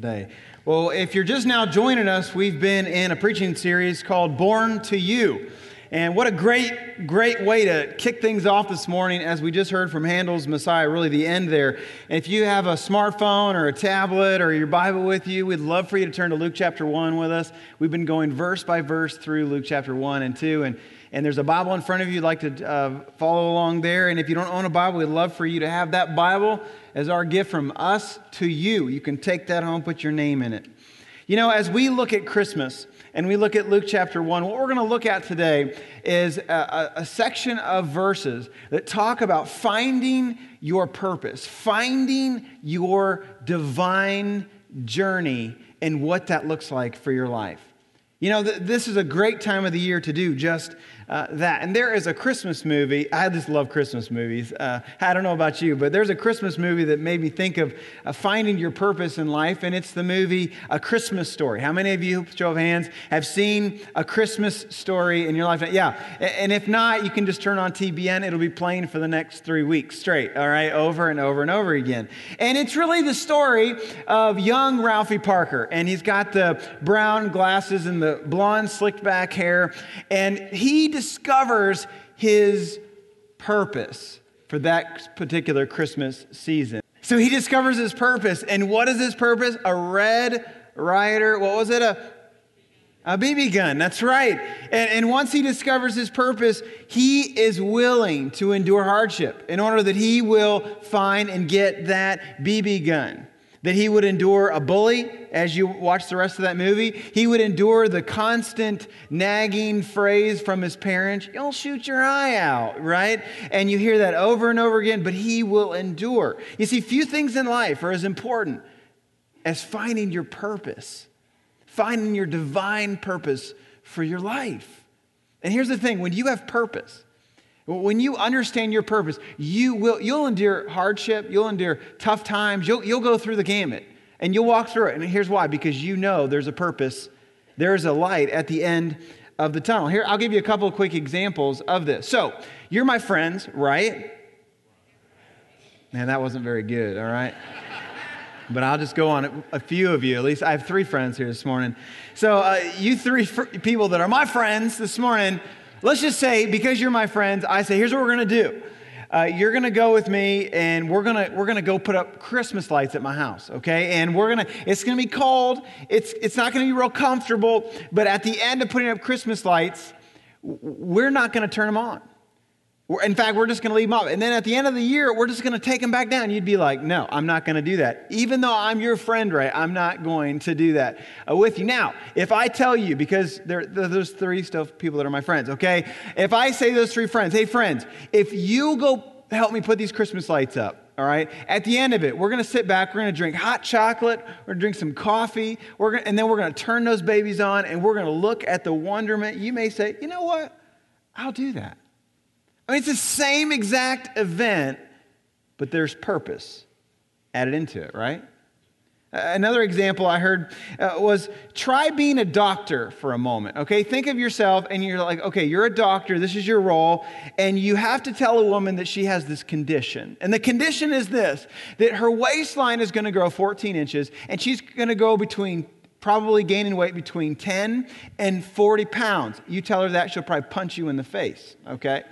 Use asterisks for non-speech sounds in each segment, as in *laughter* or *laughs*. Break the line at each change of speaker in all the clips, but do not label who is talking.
day. Well, if you're just now joining us, we've been in a preaching series called Born to You. And what a great, great way to kick things off this morning, as we just heard from Handel's Messiah, really the end there. If you have a smartphone or a tablet or your Bible with you, we'd love for you to turn to Luke chapter 1 with us. We've been going verse by verse through Luke chapter 1 and 2. And and there's a Bible in front of you you'd like to uh, follow along there. And if you don't own a Bible, we'd love for you to have that Bible as our gift from us to you. You can take that home, put your name in it. You know, as we look at Christmas and we look at Luke chapter 1, what we're going to look at today is a, a, section of verses that talk about finding your purpose, finding your divine journey, and what that looks like for your life. You know, th- this is a great time of the year to do just uh, that. And there is a Christmas movie. I just love Christmas movies. Uh, I don't know about you, but there's a Christmas movie that made me think of uh, finding your purpose in life, and it's the movie A Christmas Story. How many of you, show of hands, have seen a Christmas story in your life? Yeah. And if not, you can just turn on TBN. It'll be playing for the next three weeks straight, all right, over and over and over again. And it's really the story of young Ralphie Parker, and he's got the brown glasses and the blonde, slicked back hair, and he discovers his purpose for that particular Christmas season. So he discovers his purpose. And what is his purpose? A Red Ryder. What was it? A, a BB gun. That's right. And, and once he discovers his purpose, he is willing to endure hardship in order that he will find and get that BB gun that he would endure a bully as you watch the rest of that movie. He would endure the constant nagging phrase from his parents, You'll shoot your eye out, right? And you hear that over and over again, but he will endure. You see, few things in life are as important as finding your purpose, finding your divine purpose for your life. And here's the thing when you have purpose, when you understand your purpose, you will, you'll endure hardship, you'll endure tough times, you'll, you'll go through the gamut, and you'll walk through it. And here's why because you know there's a purpose, there's a light at the end of the tunnel. Here, I'll give you a couple of quick examples of this. So, you're my friends, right? Man, that wasn't very good, all right? *laughs* but I'll just go on a few of you. At least I have three friends here this morning. So, uh, you three fr- people that are my friends this morning, Let's just say, because you're my friends, I say, here's what we're going to do. Uh, you're to go with me and we're to we're to go put up christmas lights at my house okay? And we're to it's to be cold. It's it's not to be real comfortable but at the end of putting up christmas lights we're not to turn them on in fact, we're just going to leave them up. And then at the end of the year, we're just going to take them back down. You'd be like, no, I'm not going to do that. Even though I'm your friend, right? I'm not going to do that uh, with you. Now, if I tell you, because there, there's three stuff people that are my friends, okay? If I say those three friends, hey, friends, if you go help me put these Christmas lights up, all right? At the end of it, we're going to sit back, we're going to drink hot chocolate, we're going to drink some coffee, we're gonna, and then we're going to turn those babies on and we're going to look at the wonderment. You may say, you know what? I'll do that. Mean, it's the same exact event, but there's purpose added into it, right? Another example I heard uh, was try being a doctor for a moment. Okay, think of yourself and you're like, okay, you're a doctor, this is your role, and you have to tell a woman that she has this condition. And the condition is this that her waistline is going to grow 14 inches, and she's going to go between probably gaining weight between 10 and 40 pounds. You tell her that, she'll probably punch you in the face, okay?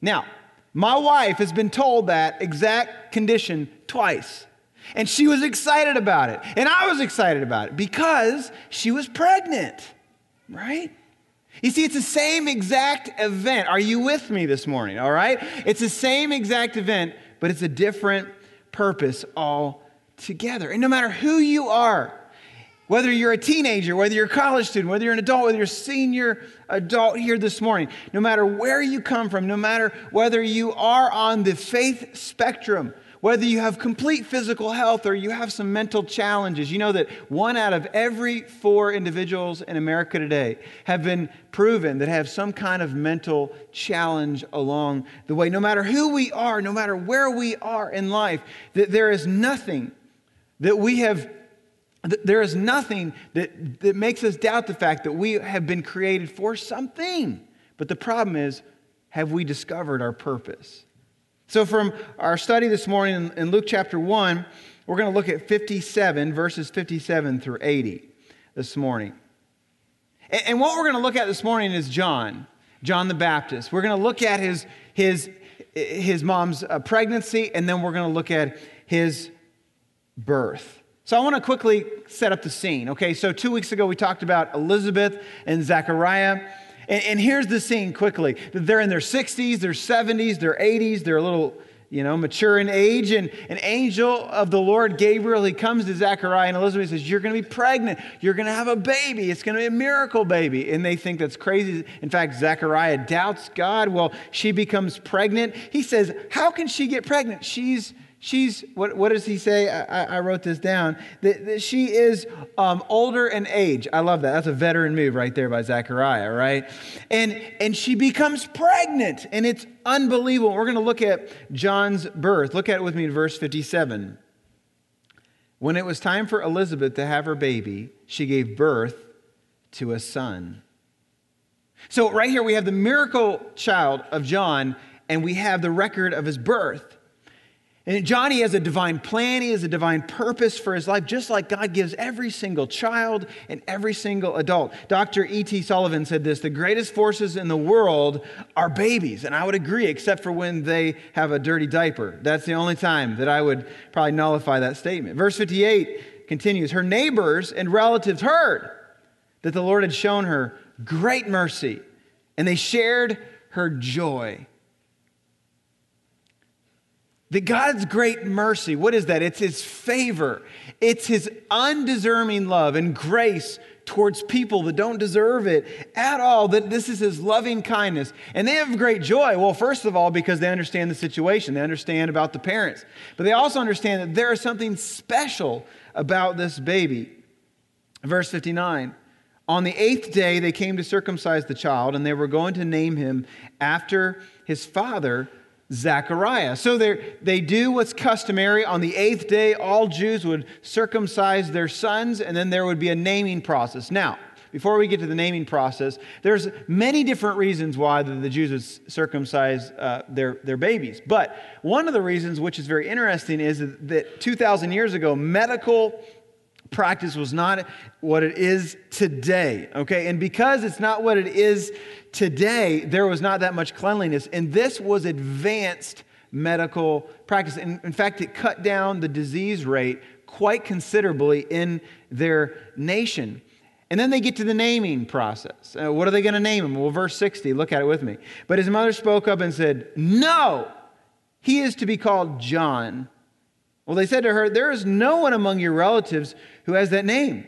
Now, my wife has been told that exact condition twice. And she was excited about it. And I was excited about it because she was pregnant, right? You see, it's the same exact event. Are you with me this morning? All right? It's the same exact event, but it's a different purpose altogether. And no matter who you are, whether you're a teenager, whether you're a college student, whether you're an adult, whether you're a senior adult here this morning, no matter where you come from, no matter whether you are on the faith spectrum, whether you have complete physical health or you have some mental challenges, you know that one out of every four individuals in America today have been proven that have some kind of mental challenge along the way. No matter who we are, no matter where we are in life, that there is nothing that we have there is nothing that, that makes us doubt the fact that we have been created for something. But the problem is, have we discovered our purpose? So, from our study this morning in, Luke chapter 1, We're going to look at 57, verses 57 through 80 this morning. And what we're going to look at this morning is John, John the Baptist. We're going to look at his, his, his mom's uh, pregnancy, and then we're going to look at his birth. So I want to quickly set up the scene. Okay, so two weeks ago we talked about Elizabeth and Zechariah. And, and here's the scene quickly. They're in their 60s, their 70s, their 80s, they're a little you know, mature in age. And an angel of the Lord, Gabriel, he comes to Zechariah and Elizabeth and says, You're going to be pregnant. You're going to have a baby. It's going to be a miracle baby. And they think that's crazy. In fact, Zechariah doubts God. Well, she becomes pregnant. He says, How can she get pregnant? She's She's, what, what does he say? I, I wrote this down. That, that she is um, older in age. I love that. That's a veteran move right there by Zechariah, right? And, and she becomes pregnant, and it's unbelievable. We're going to look at John's birth. Look at it with me in verse 57. When it was time for Elizabeth to have her baby, she gave birth to a son. So, right here, we have the miracle child of John, and we have the record of his birth. And Johnny has a divine plan, he has a divine purpose for his life, just like God gives every single child and every single adult. Dr. E.T. Sullivan said this the greatest forces in the world are babies. And I would agree, except for when they have a dirty diaper. That's the only time that I would probably nullify that statement. Verse 58 continues Her neighbors and relatives heard that the Lord had shown her great mercy, and they shared her joy. That God's great mercy, what is that? It's His favor, it's His undeserving love and grace towards people that don't deserve it at all. That this is His loving kindness. And they have great joy. Well, first of all, because they understand the situation, they understand about the parents, but they also understand that there is something special about this baby. Verse 59. On the eighth day, they came to circumcise the child, and they were going to name him after his father Zechariah. So they do what's customary. On the eighth day, all Jews would circumcise their sons, and then there would be a naming process. Now, before we get to the naming process, there's many different reasons why the, the Jews would circumcise uh, their, their babies. But one of the reasons, which is very interesting, is that 2,000 years ago, medical practice was not what it is today. Okay, and because it's not what it is today, there was not that much cleanliness, and this was advanced medical practice. In, in fact, it cut down the disease rate quite considerably in their nation. And then they get to the naming process. Uh, what are they going to name him? Well, verse 60, look at it with me. But his mother spoke up and said, No, he is to be called John. Well, they said to her, There is no one among your relatives who has that name.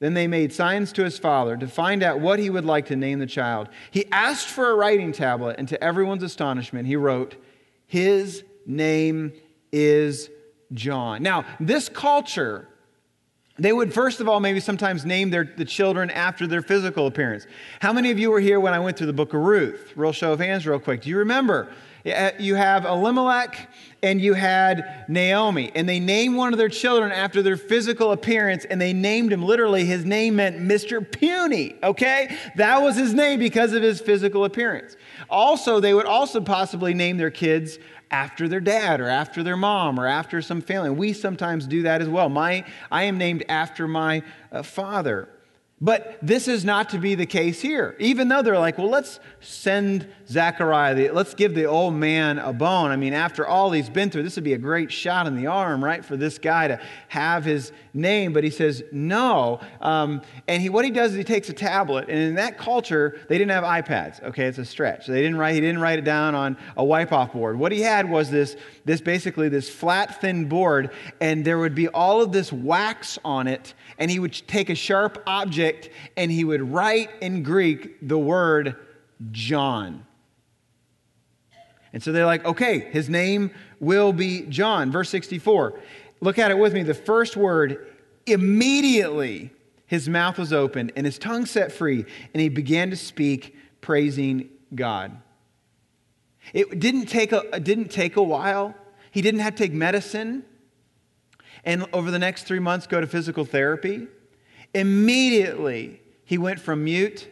Then they made signs to his father to find out what he would like to name the child. He asked for a writing tablet, and to everyone's astonishment, he wrote, His name is John. Now, this culture, they would first of all maybe sometimes name their, the children after their physical appearance. How many of you were here when I went through the book of Ruth? Real show of hands, real quick. Do you remember? Uh, you have Elimelech and you had Naomi, and they named one of their children after their physical appearance, and they named him literally, his name meant Mr. Puny, okay? That was his name because of his physical appearance. Also, they would also possibly name their kids after their dad or after their mom or after some family. We sometimes do that as well. My, I am named after my uh, father. But this is not to be the case here. Even though they're like, well, let's send Zechariah, let's give the old man a bone. I mean, after all he's been through, this would be a great shot in the arm, right, for this guy to have his name. But he says, no. Um, and he, what he does is he takes a tablet, and in that culture, they didn't have iPads. Okay, it's a stretch. They didn't write, he didn't write it down on a wipe off board. What he had was this, this basically this flat, thin board, and there would be all of this wax on it, and he would take a sharp object and he would write in Greek the word John. And so they're like, okay, his name will be John. Verse 64. Look at it with me. The first word, immediately his mouth was opened and his tongue set free, and he began to speak, praising God. It didn't take a, it didn't take a while. He didn't have to take medicine and over the next three months go to physical therapy. Immediately, he went from mute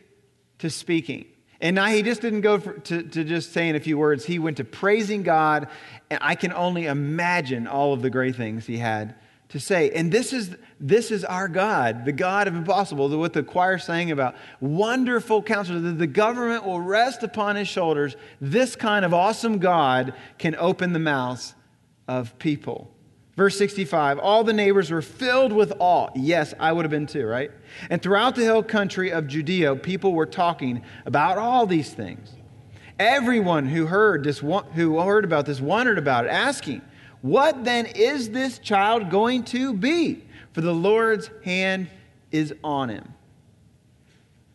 to speaking. And now he just didn't go for, to, to just saying a few words. He went to praising God, and I can only imagine all of the great things he had to say. And this is, this is our God, the God of impossible, what the choir sang about. Wonderful counselor, that the government will rest upon his shoulders. This kind of awesome God can open the mouths of people. Verse 65 All the neighbors were filled with awe. Yes, I would have been too, right? And throughout the hill country of Judea, people were talking about all these things. Everyone who heard, this, who heard about this wondered about it, asking, what then is this child going to be? For the Lord's hand is on him.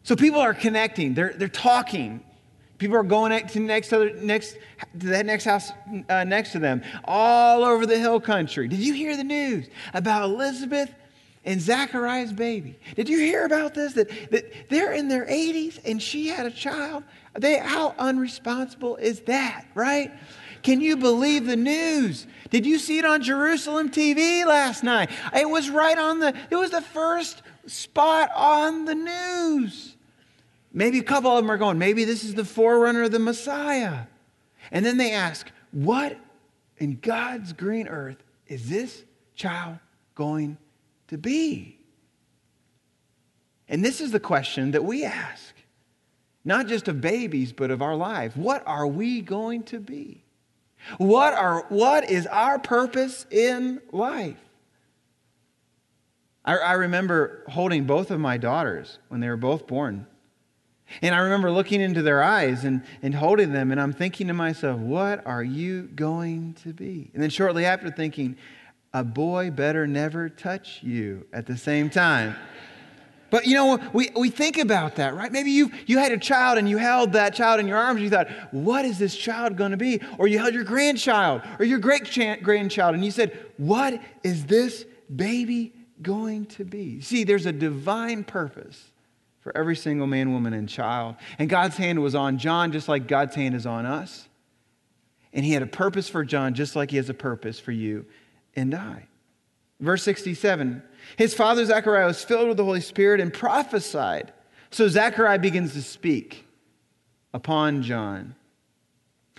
So people are connecting, they're, they're talking. People are going to next to, next, to that next house uh, next to them, all over the hill country. Did you hear the news about Elizabeth and Zechariah's baby? Did you hear about this? That, that they're in their 80s and she had a child? They, how unresponsible is that, right? Can you believe the news? Did you see it on Jerusalem TV last night? It was right on the, it was the first spot on the news. Maybe a couple of them are going, maybe this is the forerunner of the Messiah. And then they ask, what in God's green earth is this child going to be? And this is the question that we ask, not just of babies, but of our lives. What are we going to be? What, are, what is our purpose in life? I, I remember holding both of my daughters when they were both born. And I remember looking into their eyes and, and holding them, and I'm thinking to myself, what are you going to be? And then shortly after, thinking, a boy better never touch you at the same time. But you know, we, we think about that, right? Maybe you, you had a child and you held that child in your arms and you thought, what is this child going to be? Or you held your grandchild or your great grandchild and you said, what is this baby going to be? See, there's a divine purpose for every single man, woman, and child. And God's hand was on John just like God's hand is on us. And he had a purpose for John just like he has a purpose for you and I. Verse 67 His father Zechariah was filled with the Holy Spirit and prophesied. So Zechariah begins to speak upon John.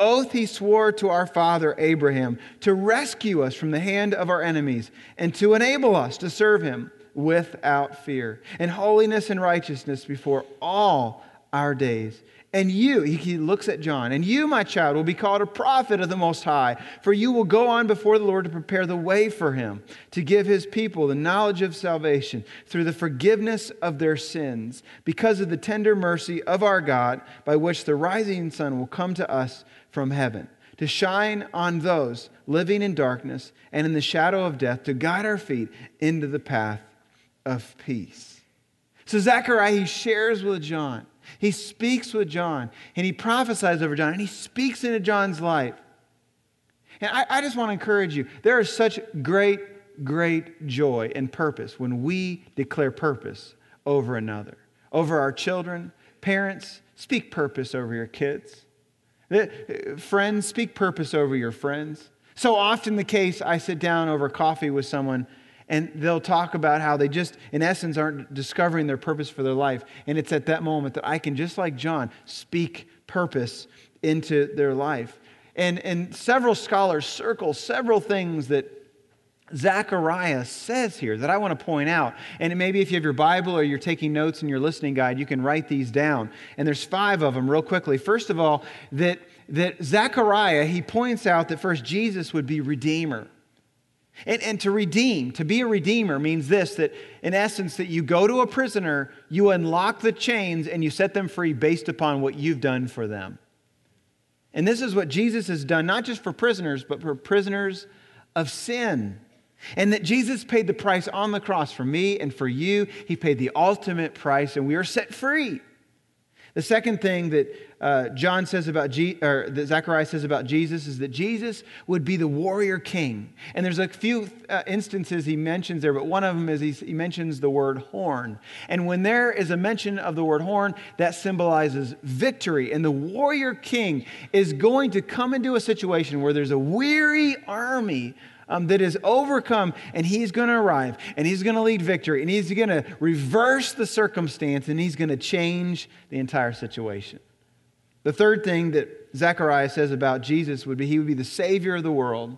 oath he swore to our father Abraham, to rescue us from the hand of our enemies and to enable us to serve him without fear, in holiness and righteousness before all our days. And you, he looks at John, and you, my child, will be called a prophet of the Most High, for you will go on before the Lord to prepare the way for him, to give his people the knowledge of salvation through the forgiveness of their sins, because of the tender mercy of our God, by which the rising sun will come to us from heaven, to shine on those living in darkness and in the shadow of death, to guide our feet into the path of peace. So Zechariah, he shares with John he speaks with John and he prophesies over John and he speaks into John's life. And I, I just want to encourage you there is such great, great joy and purpose when we declare purpose over another, over our children. Parents, speak purpose over your kids. Eh, eh, friends, speak purpose over your friends. So often the case, I sit down over coffee with someone and they'll talk about how they just, in essence, aren't discovering their purpose for their life. And it's at that moment that I can, just like John, speak purpose into their life. And, and several scholars circle several things that Zechariah says here that I want to point out. And maybe if you have your Bible or you're taking notes in your listening guide, you can write these down. And there's five of them real quickly. First of all, that, that Zechariah, he points out that first Jesus would be Redeemer. And, and to redeem, to be a redeemer means this that in essence, that you go to a prisoner, you unlock the chains, and you set them free based upon what you've done for them. And this is what Jesus has done, not just for prisoners, but for prisoners of sin. And that Jesus paid the price on the cross for me and for you. He paid the ultimate price, and we are set free. The second thing that uh, John says about Je- or that Zechariah says about Jesus is that Jesus would be the warrior king. And there's a few uh, instances he mentions there, but one of them is he, he mentions the word horn. And when there is a mention of the word horn, that symbolizes victory. And the warrior king is going to come into a situation where there's a weary army um, that is overcome, and he's going to arrive, and he's going to lead victory, and he's going to reverse the circumstance, and he's going to change the entire situation. The third thing that Zechariah says about Jesus would be he would be the Savior of the world,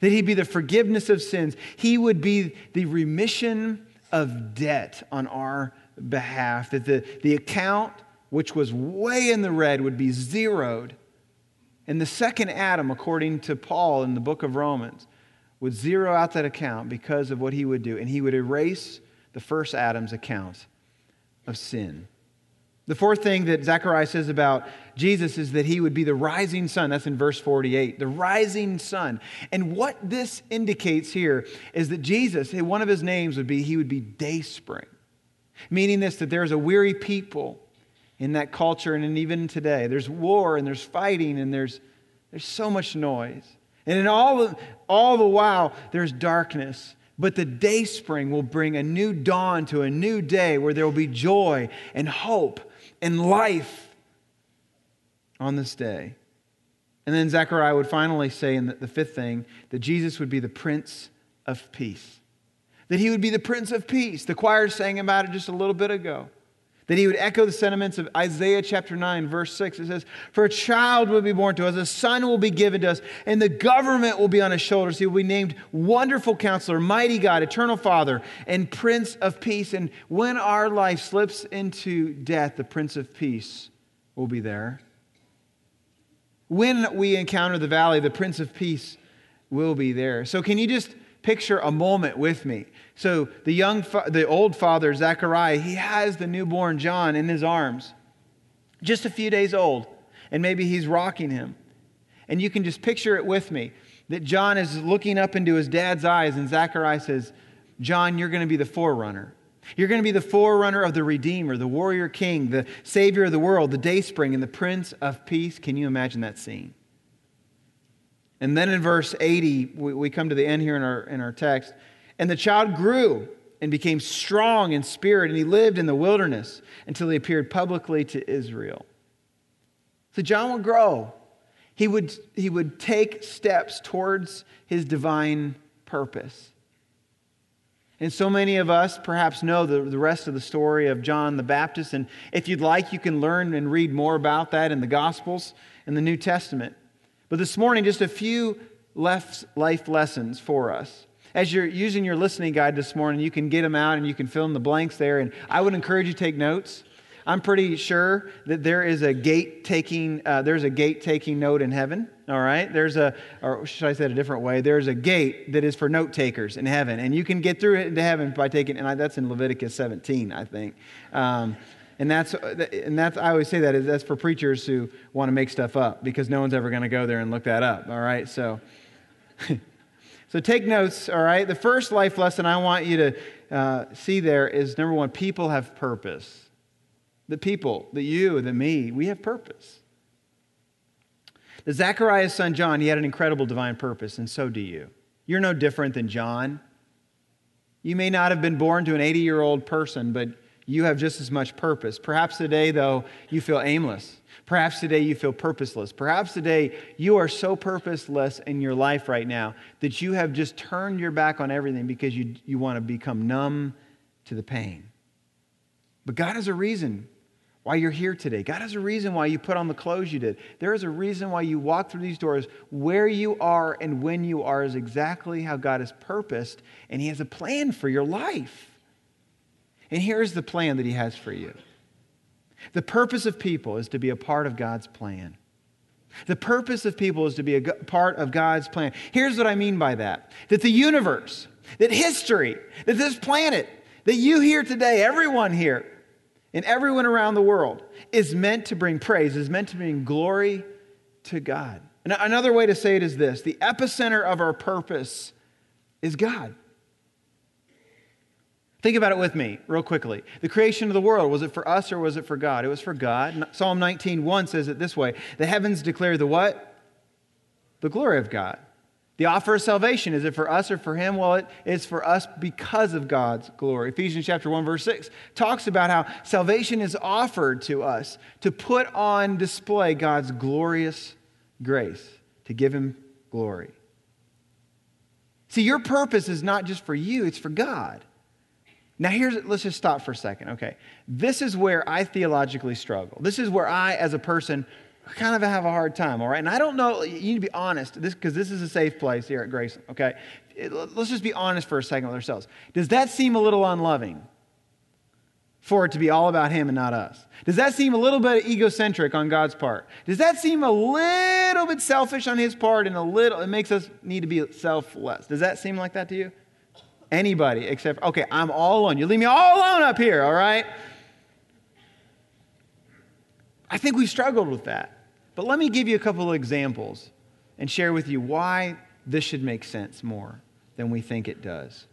that he'd be the forgiveness of sins, he would be the remission of debt on our behalf, that the, the account, which was way in the red, would be zeroed. And the second Adam, according to Paul in the book of Romans, would zero out that account because of what he would do, and he would erase the first Adam's account of sin. The fourth thing that Zechariah says about Jesus is that he would be the rising sun. That's in verse 48, the rising sun. And what this indicates here is that Jesus, one of his names would be, he would be day spring, meaning this that there's a weary people in that culture and even today. There's war and there's fighting and there's, there's so much noise. And in all, all the while, there's darkness. But the day spring will bring a new dawn to a new day where there will be joy and hope and life on this day. And then Zechariah would finally say in the, the fifth thing that Jesus would be the Prince of Peace. That he would be the Prince of Peace. The choir sang about it just a little bit ago that he would echo the sentiments of Isaiah chapter 9, verse 6. It says, For a child will be born to us, a son will be given to us, and the government will be on his shoulders. He will be named Wonderful Counselor, Mighty God, Eternal Father, and Prince of Peace. And when our life slips into death, the Prince of Peace will be there. When we encounter the valley, the Prince of Peace will be there. So, can you just picture a moment with me? So the young, the old father, Zechariah, he has the newborn John in his arms, just a few days old, and maybe he's rocking him. And you can just picture it with me that John is looking up into his dad's eyes, and Zechariah says, John, you're going to be the forerunner. You're going to be the forerunner of the Redeemer, the warrior king, the Savior of the world, the dayspring, and the Prince of Peace. Can you imagine that scene? And then in verse 80, we, we come to the end here in our, in our text. And the child grew and became strong in spirit, and he lived in the wilderness until he appeared publicly to Israel. So John would grow. He would, he would take steps towards his divine purpose. And so many of us perhaps know the, the rest of the story of John the Baptist. And if you'd like, you can learn and read more about that in the Gospels and the New Testament. But this morning, just a few life lessons for us as you're using your listening guide this morning, you can get them out and you can fill in the blanks there. And I would encourage you to take notes. I'm pretty sure that there is a gate taking, uh, there's a gate taking note in heaven. All right. There's a, or should I say it a different way? There's a gate that is for note takers in heaven. And you can get through it into heaven by taking, and I, that's in Leviticus 17, I think. Um, and that's, and that's, I always say that is that's for preachers who want to make stuff up because no one's ever going to go there and look that up. All right. So, *laughs* So take notes, all right? The first life lesson I want you to uh, see there is number one, people have purpose. The people, the you, the me, we have purpose. The Zechariah's son John, he had an incredible divine purpose, and so do you. You're no different than John. You may not have been born to an 80 year old person, but you have just as much purpose. Perhaps today, though, you feel aimless. Perhaps today you feel purposeless. Perhaps today you are so purposeless in your life right now that you have just turned your back on everything because you, you want to become numb to the pain. But God has a reason why you're here today. God has a reason why you put on the clothes you did. There is a reason why you walk through these doors. Where you are and when you are is exactly how God has purposed, and He has a plan for your life. And here's the plan that He has for you. The purpose of people is to be a part of God's plan. The purpose of people is to be a part of God's plan. Here's what I mean by that that the universe, that history, that this planet, that you here today, everyone here, and everyone around the world is meant to bring praise, is meant to bring glory to God. And another way to say it is this the epicenter of our purpose is God. Think about it with me, real quickly. The creation of the world, was it for us or was it for God? It was for God. Psalm 19:1 says it this way: The heavens declare the what? The glory of God. The offer of salvation, is it for us or for him? Well, it is for us because of God's glory. Ephesians chapter 1, verse 6 talks about how salvation is offered to us to put on display God's glorious grace, to give him glory. See, your purpose is not just for you, it's for God. Now, here's, let's just stop for a second, okay? This is where I theologically struggle. This is where I, as a person, kind of have a hard time, all right? And I don't know, you need to be honest, this because this is a safe place here at Graceland, okay? It, let's just be honest for a second with ourselves. Does that seem a little unloving for it to be all about Him and not us? Does that seem a little bit egocentric on God's part? Does that seem a little bit selfish on His part and a little, it makes us need to be selfless? Does that seem like that to you? Anybody except, okay, I'm all alone. You leave me all alone up here, all right? I think we struggled with that. But let me give you a couple of examples and share with you why this should make sense more than we think it does.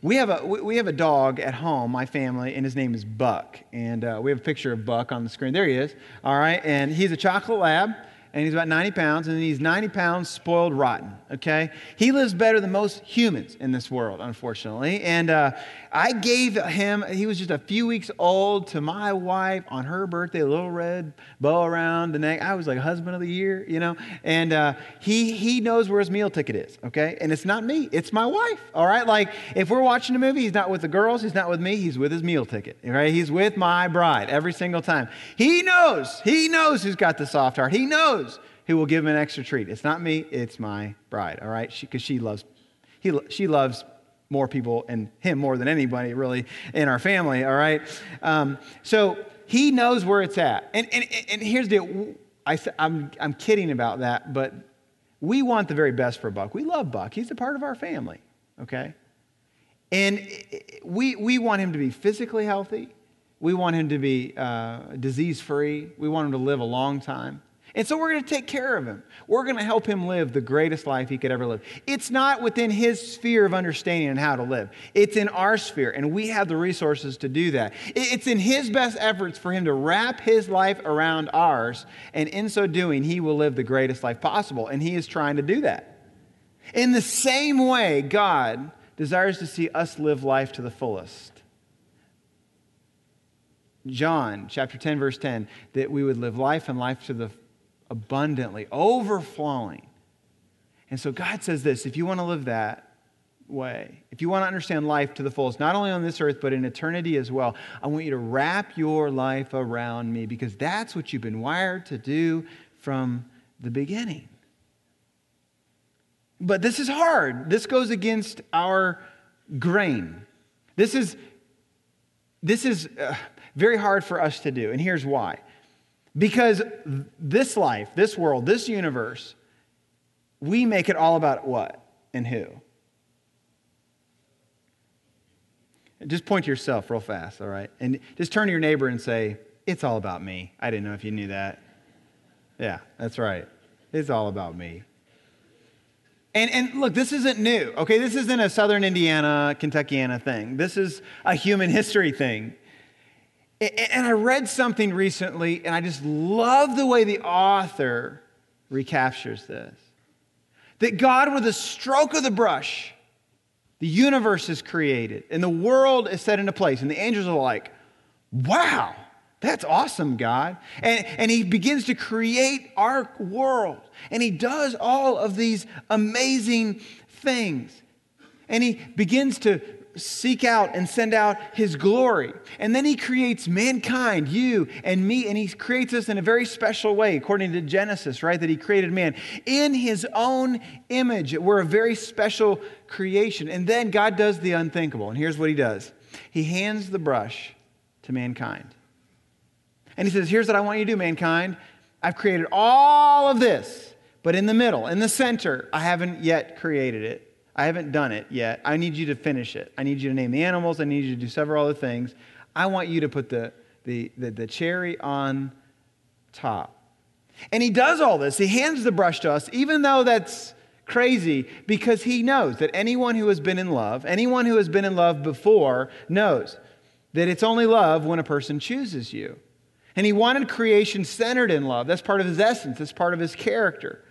We have a, we have a dog at home, my family, and his name is Buck. And uh, we have a picture of Buck on the screen. There he is. All right. And he's a chocolate lab and he's about 90 pounds, and he's 90 pounds spoiled rotten, okay? He lives better than most humans in this world, unfortunately. And uh, I gave him, he was just a few weeks old, to my wife on her birthday, a little red bow around the neck. I was like husband of the year, you know? And uh, he, he knows where his meal ticket is, okay? And it's not me, it's my wife, all right? Like, if we're watching a movie, he's not with the girls, he's not with me, he's with his meal ticket, right? He's with my bride every single time. He knows, he knows who's got the soft heart. He knows who will give him an extra treat. It's not me, it's my bride, all right? Because she, she, loves, he, she loves more people and him more than anybody really in our family, all right? Um, so he knows where it's at. And, and, and here's the, I, I'm, I'm kidding about that, but we want the very best for Buck. We love Buck. He's a part of our family, okay? And we, we want him to be physically healthy. We want him to be uh, disease free. We want him to live a long time. And so we're going to take care of him. We're going to help him live the greatest life he could ever live. It's not within his sphere of understanding and how to live, it's in our sphere, and we have the resources to do that. It's in his best efforts for him to wrap his life around ours, and in so doing, he will live the greatest life possible. And he is trying to do that. In the same way, God desires to see us live life to the fullest. John chapter 10, verse 10, that we would live life and life to the abundantly, overflowing. And so God says this if you want to live that way, if you want to understand life to the fullest, not only on this earth, but in eternity as well, I want you to wrap your life around me because that's what you've been wired to do from the beginning. But this is hard. This goes against our grain. This is, this is uh, very hard for us to do. And here's why because this life, this world, this universe, we make it all about what and who. Just point to yourself real fast, all right? And just turn to your neighbor and say, It's all about me. I didn't know if you knew that. Yeah, that's right. It's all about me. And, and look, this isn't new, okay? This isn't a Southern Indiana, Kentuckiana thing. This is a human history thing. And I read something recently, and I just love the way the author recaptures this. That God, with a stroke of the brush, the universe is created, and the world is set into place, and the angels are like, wow, that's awesome, God. And, and he begins to create our world, and he does all of these amazing things. And he begins to seek out and send out his glory. And then he creates mankind, you and me, and he creates us in a very special way, according to Genesis, right? That he created man in his own image. We're a very special creation. And then God does the unthinkable. And here's what he does He hands the brush to mankind. And he says, Here's what I want you to do, mankind. I've created all of this, but in the middle, in the center, I haven't yet created it. I haven't done it yet. I need you to finish it. I need you to name the animals. I need you to do several other things. I want you to put the, the, the, the cherry on top. And he does all this. He hands the brush to us, even though that's crazy because he knows that anyone who has been in love, anyone who has been in love before, knows that it's only love when a person chooses you. And he wanted creation centered in love. That's part of his essence, that's part of his character.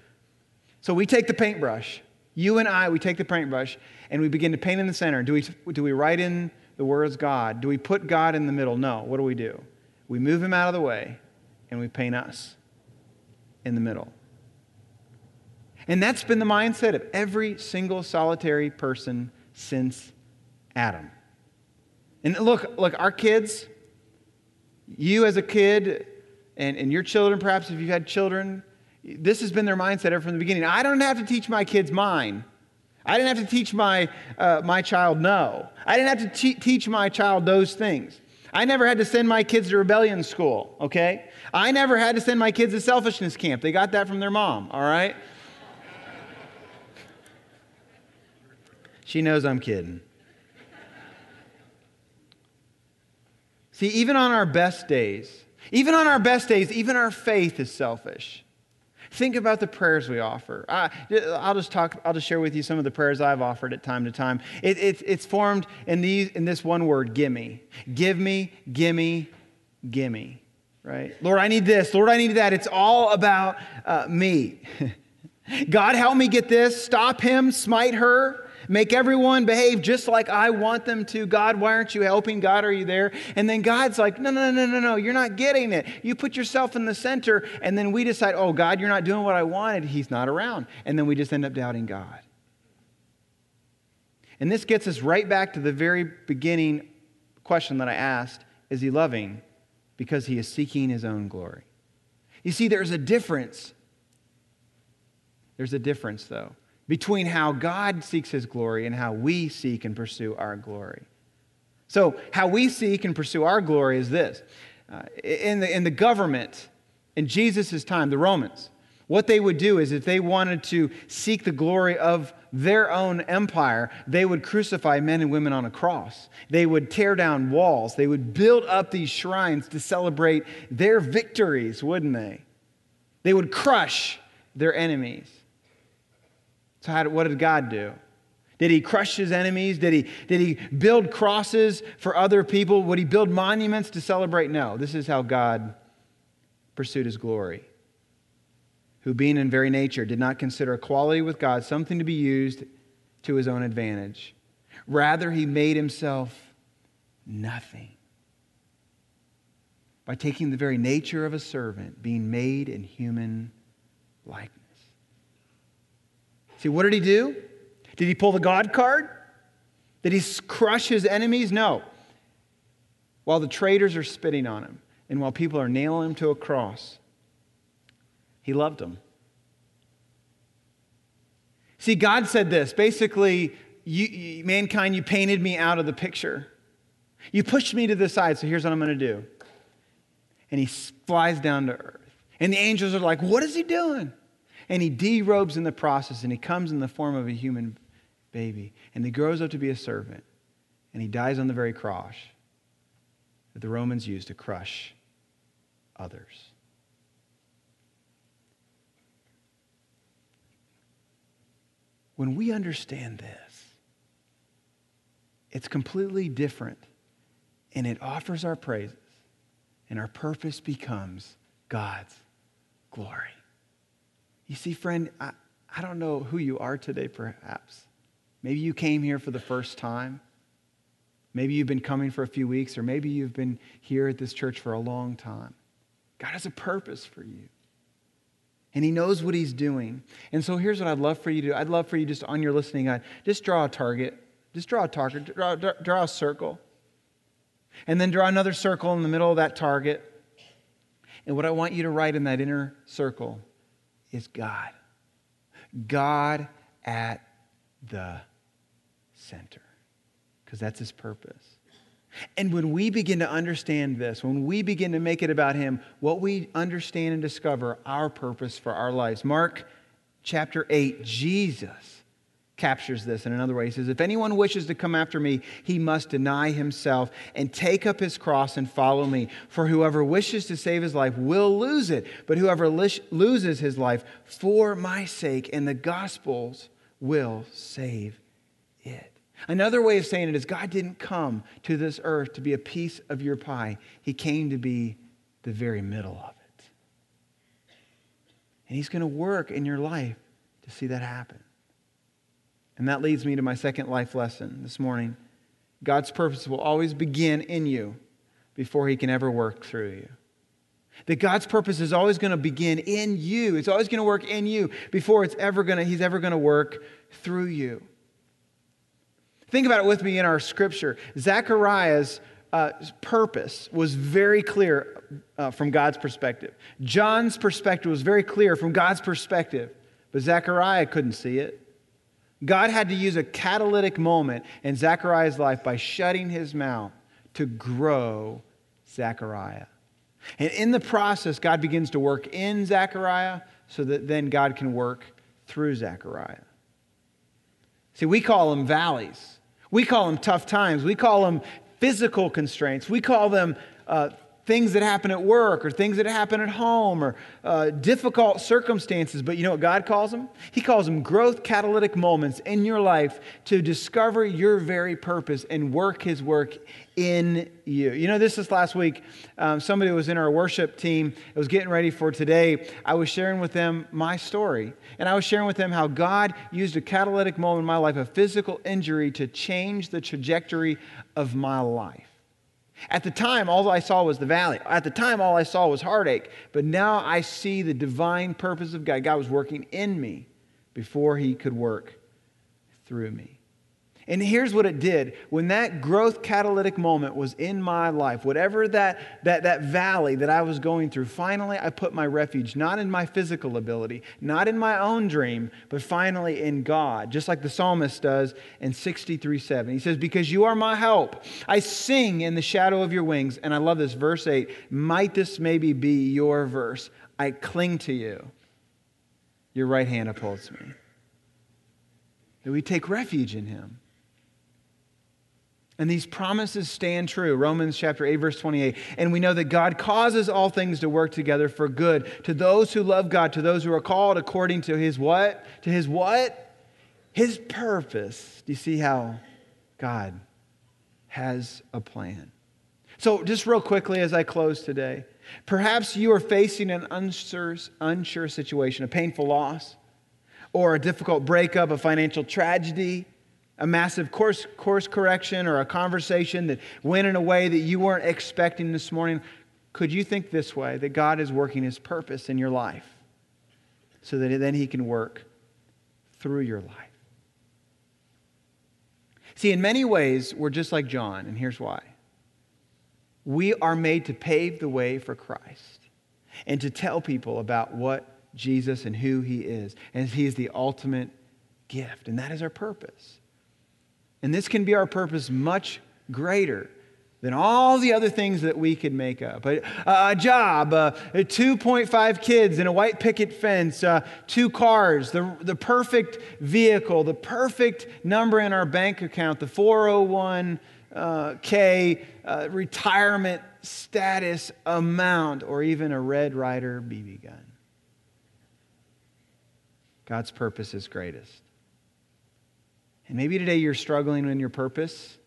So we take the paintbrush, you and I, we take the paintbrush and we begin to paint in the center. Do we, do we write in the words God? Do we put God in the middle? No. What do we do? We move him out of the way and we paint us in the middle. And that's been the mindset of every single solitary person since Adam. And look, look, our kids, you as a kid, and, and your children, perhaps if you've had children, this has been their mindset ever from the beginning. I don't have to teach my kids mine. I didn't have to teach my, uh, my child no. I didn't have to te- teach my child those things. I never had to send my kids to rebellion school, okay? I never had to send my kids to selfishness camp. They got that from their mom, all right? She knows I'm kidding. See, even on our best days, even on our best days, even our faith is selfish. Think about the prayers we offer. I, will just talk. I'll just share with you some of the prayers I've offered at time to time. It, it, it's formed in these in this one word: "Gimme, give me, gimme, gimme." Right, Lord, I need this. Lord, I need that. It's all about uh, me. *laughs* God, help me get this. Stop him. Smite her. Make everyone behave just like I want them to. God, why aren't you helping? God, are you there? And then God's like, no, no, no, no, no, you're not getting it. You put yourself in the center, and then we decide, oh, God, you're not doing what I wanted. He's not around. And then we just end up doubting God. And this gets us right back to the very beginning question that I asked Is he loving? Because he is seeking his own glory. You see, there's a difference. There's a difference, though between how God seeks his glory and how we seek and pursue our glory. So, how we seek and pursue our glory is this uh, in, the, in the government, in Jesus' time, the Romans, what they would do is if they wanted to seek the glory of their own empire, they would crucify men and women on a cross. They would tear down walls. They would build up these shrines to celebrate their victories, wouldn't they? They would crush their enemies. So, how, what did God do? Did he crush his enemies? Did he, did he build crosses for other people? Would he build monuments to celebrate? No. This is how God pursued his glory. Who, being in very nature, did not consider equality with God something to be used to his own advantage. Rather, he made himself nothing by taking the very nature of a servant, being made in human likeness. See, what did he do? Did he pull the God card? Did he crush his enemies? No. While the traitors are spitting on him and while people are nailing him to a cross, he loved them. See, God said this basically, you, mankind, you painted me out of the picture. You pushed me to the side, so here's what I'm going to do. And he flies down to earth. And the angels are like, What is he doing? And he derobes in the process and he comes in the form of a human baby and he grows up to be a servant and he dies on the very cross that the Romans used to crush others. When we understand this, it's completely different and it offers our praises and our purpose becomes God's glory. You see, friend, I, I don't know who you are today, perhaps. Maybe you came here for the first time. Maybe you've been coming for a few weeks, or maybe you've been here at this church for a long time. God has a purpose for you. And he knows what he's doing. And so here's what I'd love for you to do. I'd love for you just on your listening eye, just draw a target. Just draw a target, draw, draw, draw a circle. And then draw another circle in the middle of that target. And what I want you to write in that inner circle is God. God at the center, because that's his purpose. And when we begin to understand this, when we begin to make it about him, what we understand and discover our purpose for our lives. Mark chapter 8, Jesus captures this in another way. He says, If anyone wishes to come after me, he must deny himself and take up his cross and follow me. For whoever wishes to save his life will lose it, but whoever loses his life for my sake and the gospel's will save it. Another way of saying it is God didn't come to this earth to be a piece of your pie, He came to be the very middle of it. And He's going to work in your life to see that happen. And that leads me to my second life lesson this morning. God's purpose will always begin in you before he can ever work through you. That God's purpose is always going to begin in you. It's always going to work in you before it's ever going to, he's ever going to work through you. Think about it with me in our scripture. Zechariah's uh, purpose was very clear uh, from God's perspective. John's perspective was very clear from God's perspective, but Zechariah couldn't see it. God had to use a catalytic moment in Zechariah's life by shutting his mouth to grow Zechariah. And in the process, God begins to work in Zechariah so that then God can work through Zechariah. See, we call them valleys. We call them tough times. We call them physical constraints. We call them uh, things that happen at work or things that happen at home or uh, difficult circumstances. But you know what God calls them? He calls them growth catalytic moments in your life to discover your very purpose and work His work in you. You know, this is last week. Um, somebody was in our worship team. It was getting ready for today. I was sharing with them my story. And I was sharing with them how God used a catalytic moment in my life, a physical injury, to change the trajectory of my life. At the time, all I saw was the valley. At the time, all I saw was heartache. But now I see the divine purpose of God. God was working in me before He could work through me. And here's what it did. When that growth catalytic moment was in my life, whatever that, that, that valley that I was going through, finally I put my refuge not in my physical ability, not in my own dream, but finally in God, just like the psalmist does in 63 7. He says, Because you are my help, I sing in the shadow of your wings. And I love this, verse 8. Might this maybe be your verse? I cling to you. Your right hand upholds me. That we take refuge in him. And these promises stand true. Romans chapter 8 verse 28. And we know that God causes all things to work together for good to those who love God, to those who are called according to his what? To his what? His purpose. Do you see how God has a plan? So, just real quickly as I close today, perhaps you are facing an unsure, unsure situation, a painful loss, or a difficult breakup, a financial tragedy a massive course, course correction or a conversation that went in a way that you weren't expecting this morning, could you think this way that God is working his purpose in your life so that then he can work through your life? See, in many ways, we're just like John, and here's why. We are made to pave the way for Christ and to tell people about what Jesus and who he is. And he is the ultimate gift, and that is our purpose. And this can be our purpose much greater than all the other things that we could make up. A, a job, uh, 2.5 kids in a white picket fence, uh, two cars, the, the perfect vehicle, the perfect number in our bank account, the 401k uh, uh, retirement status amount, or even a Red Ryder BB gun. God's purpose is greatest. And maybe today you're struggling in your purpose,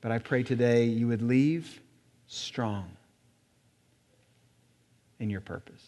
but I pray today you would leave strong in your purpose.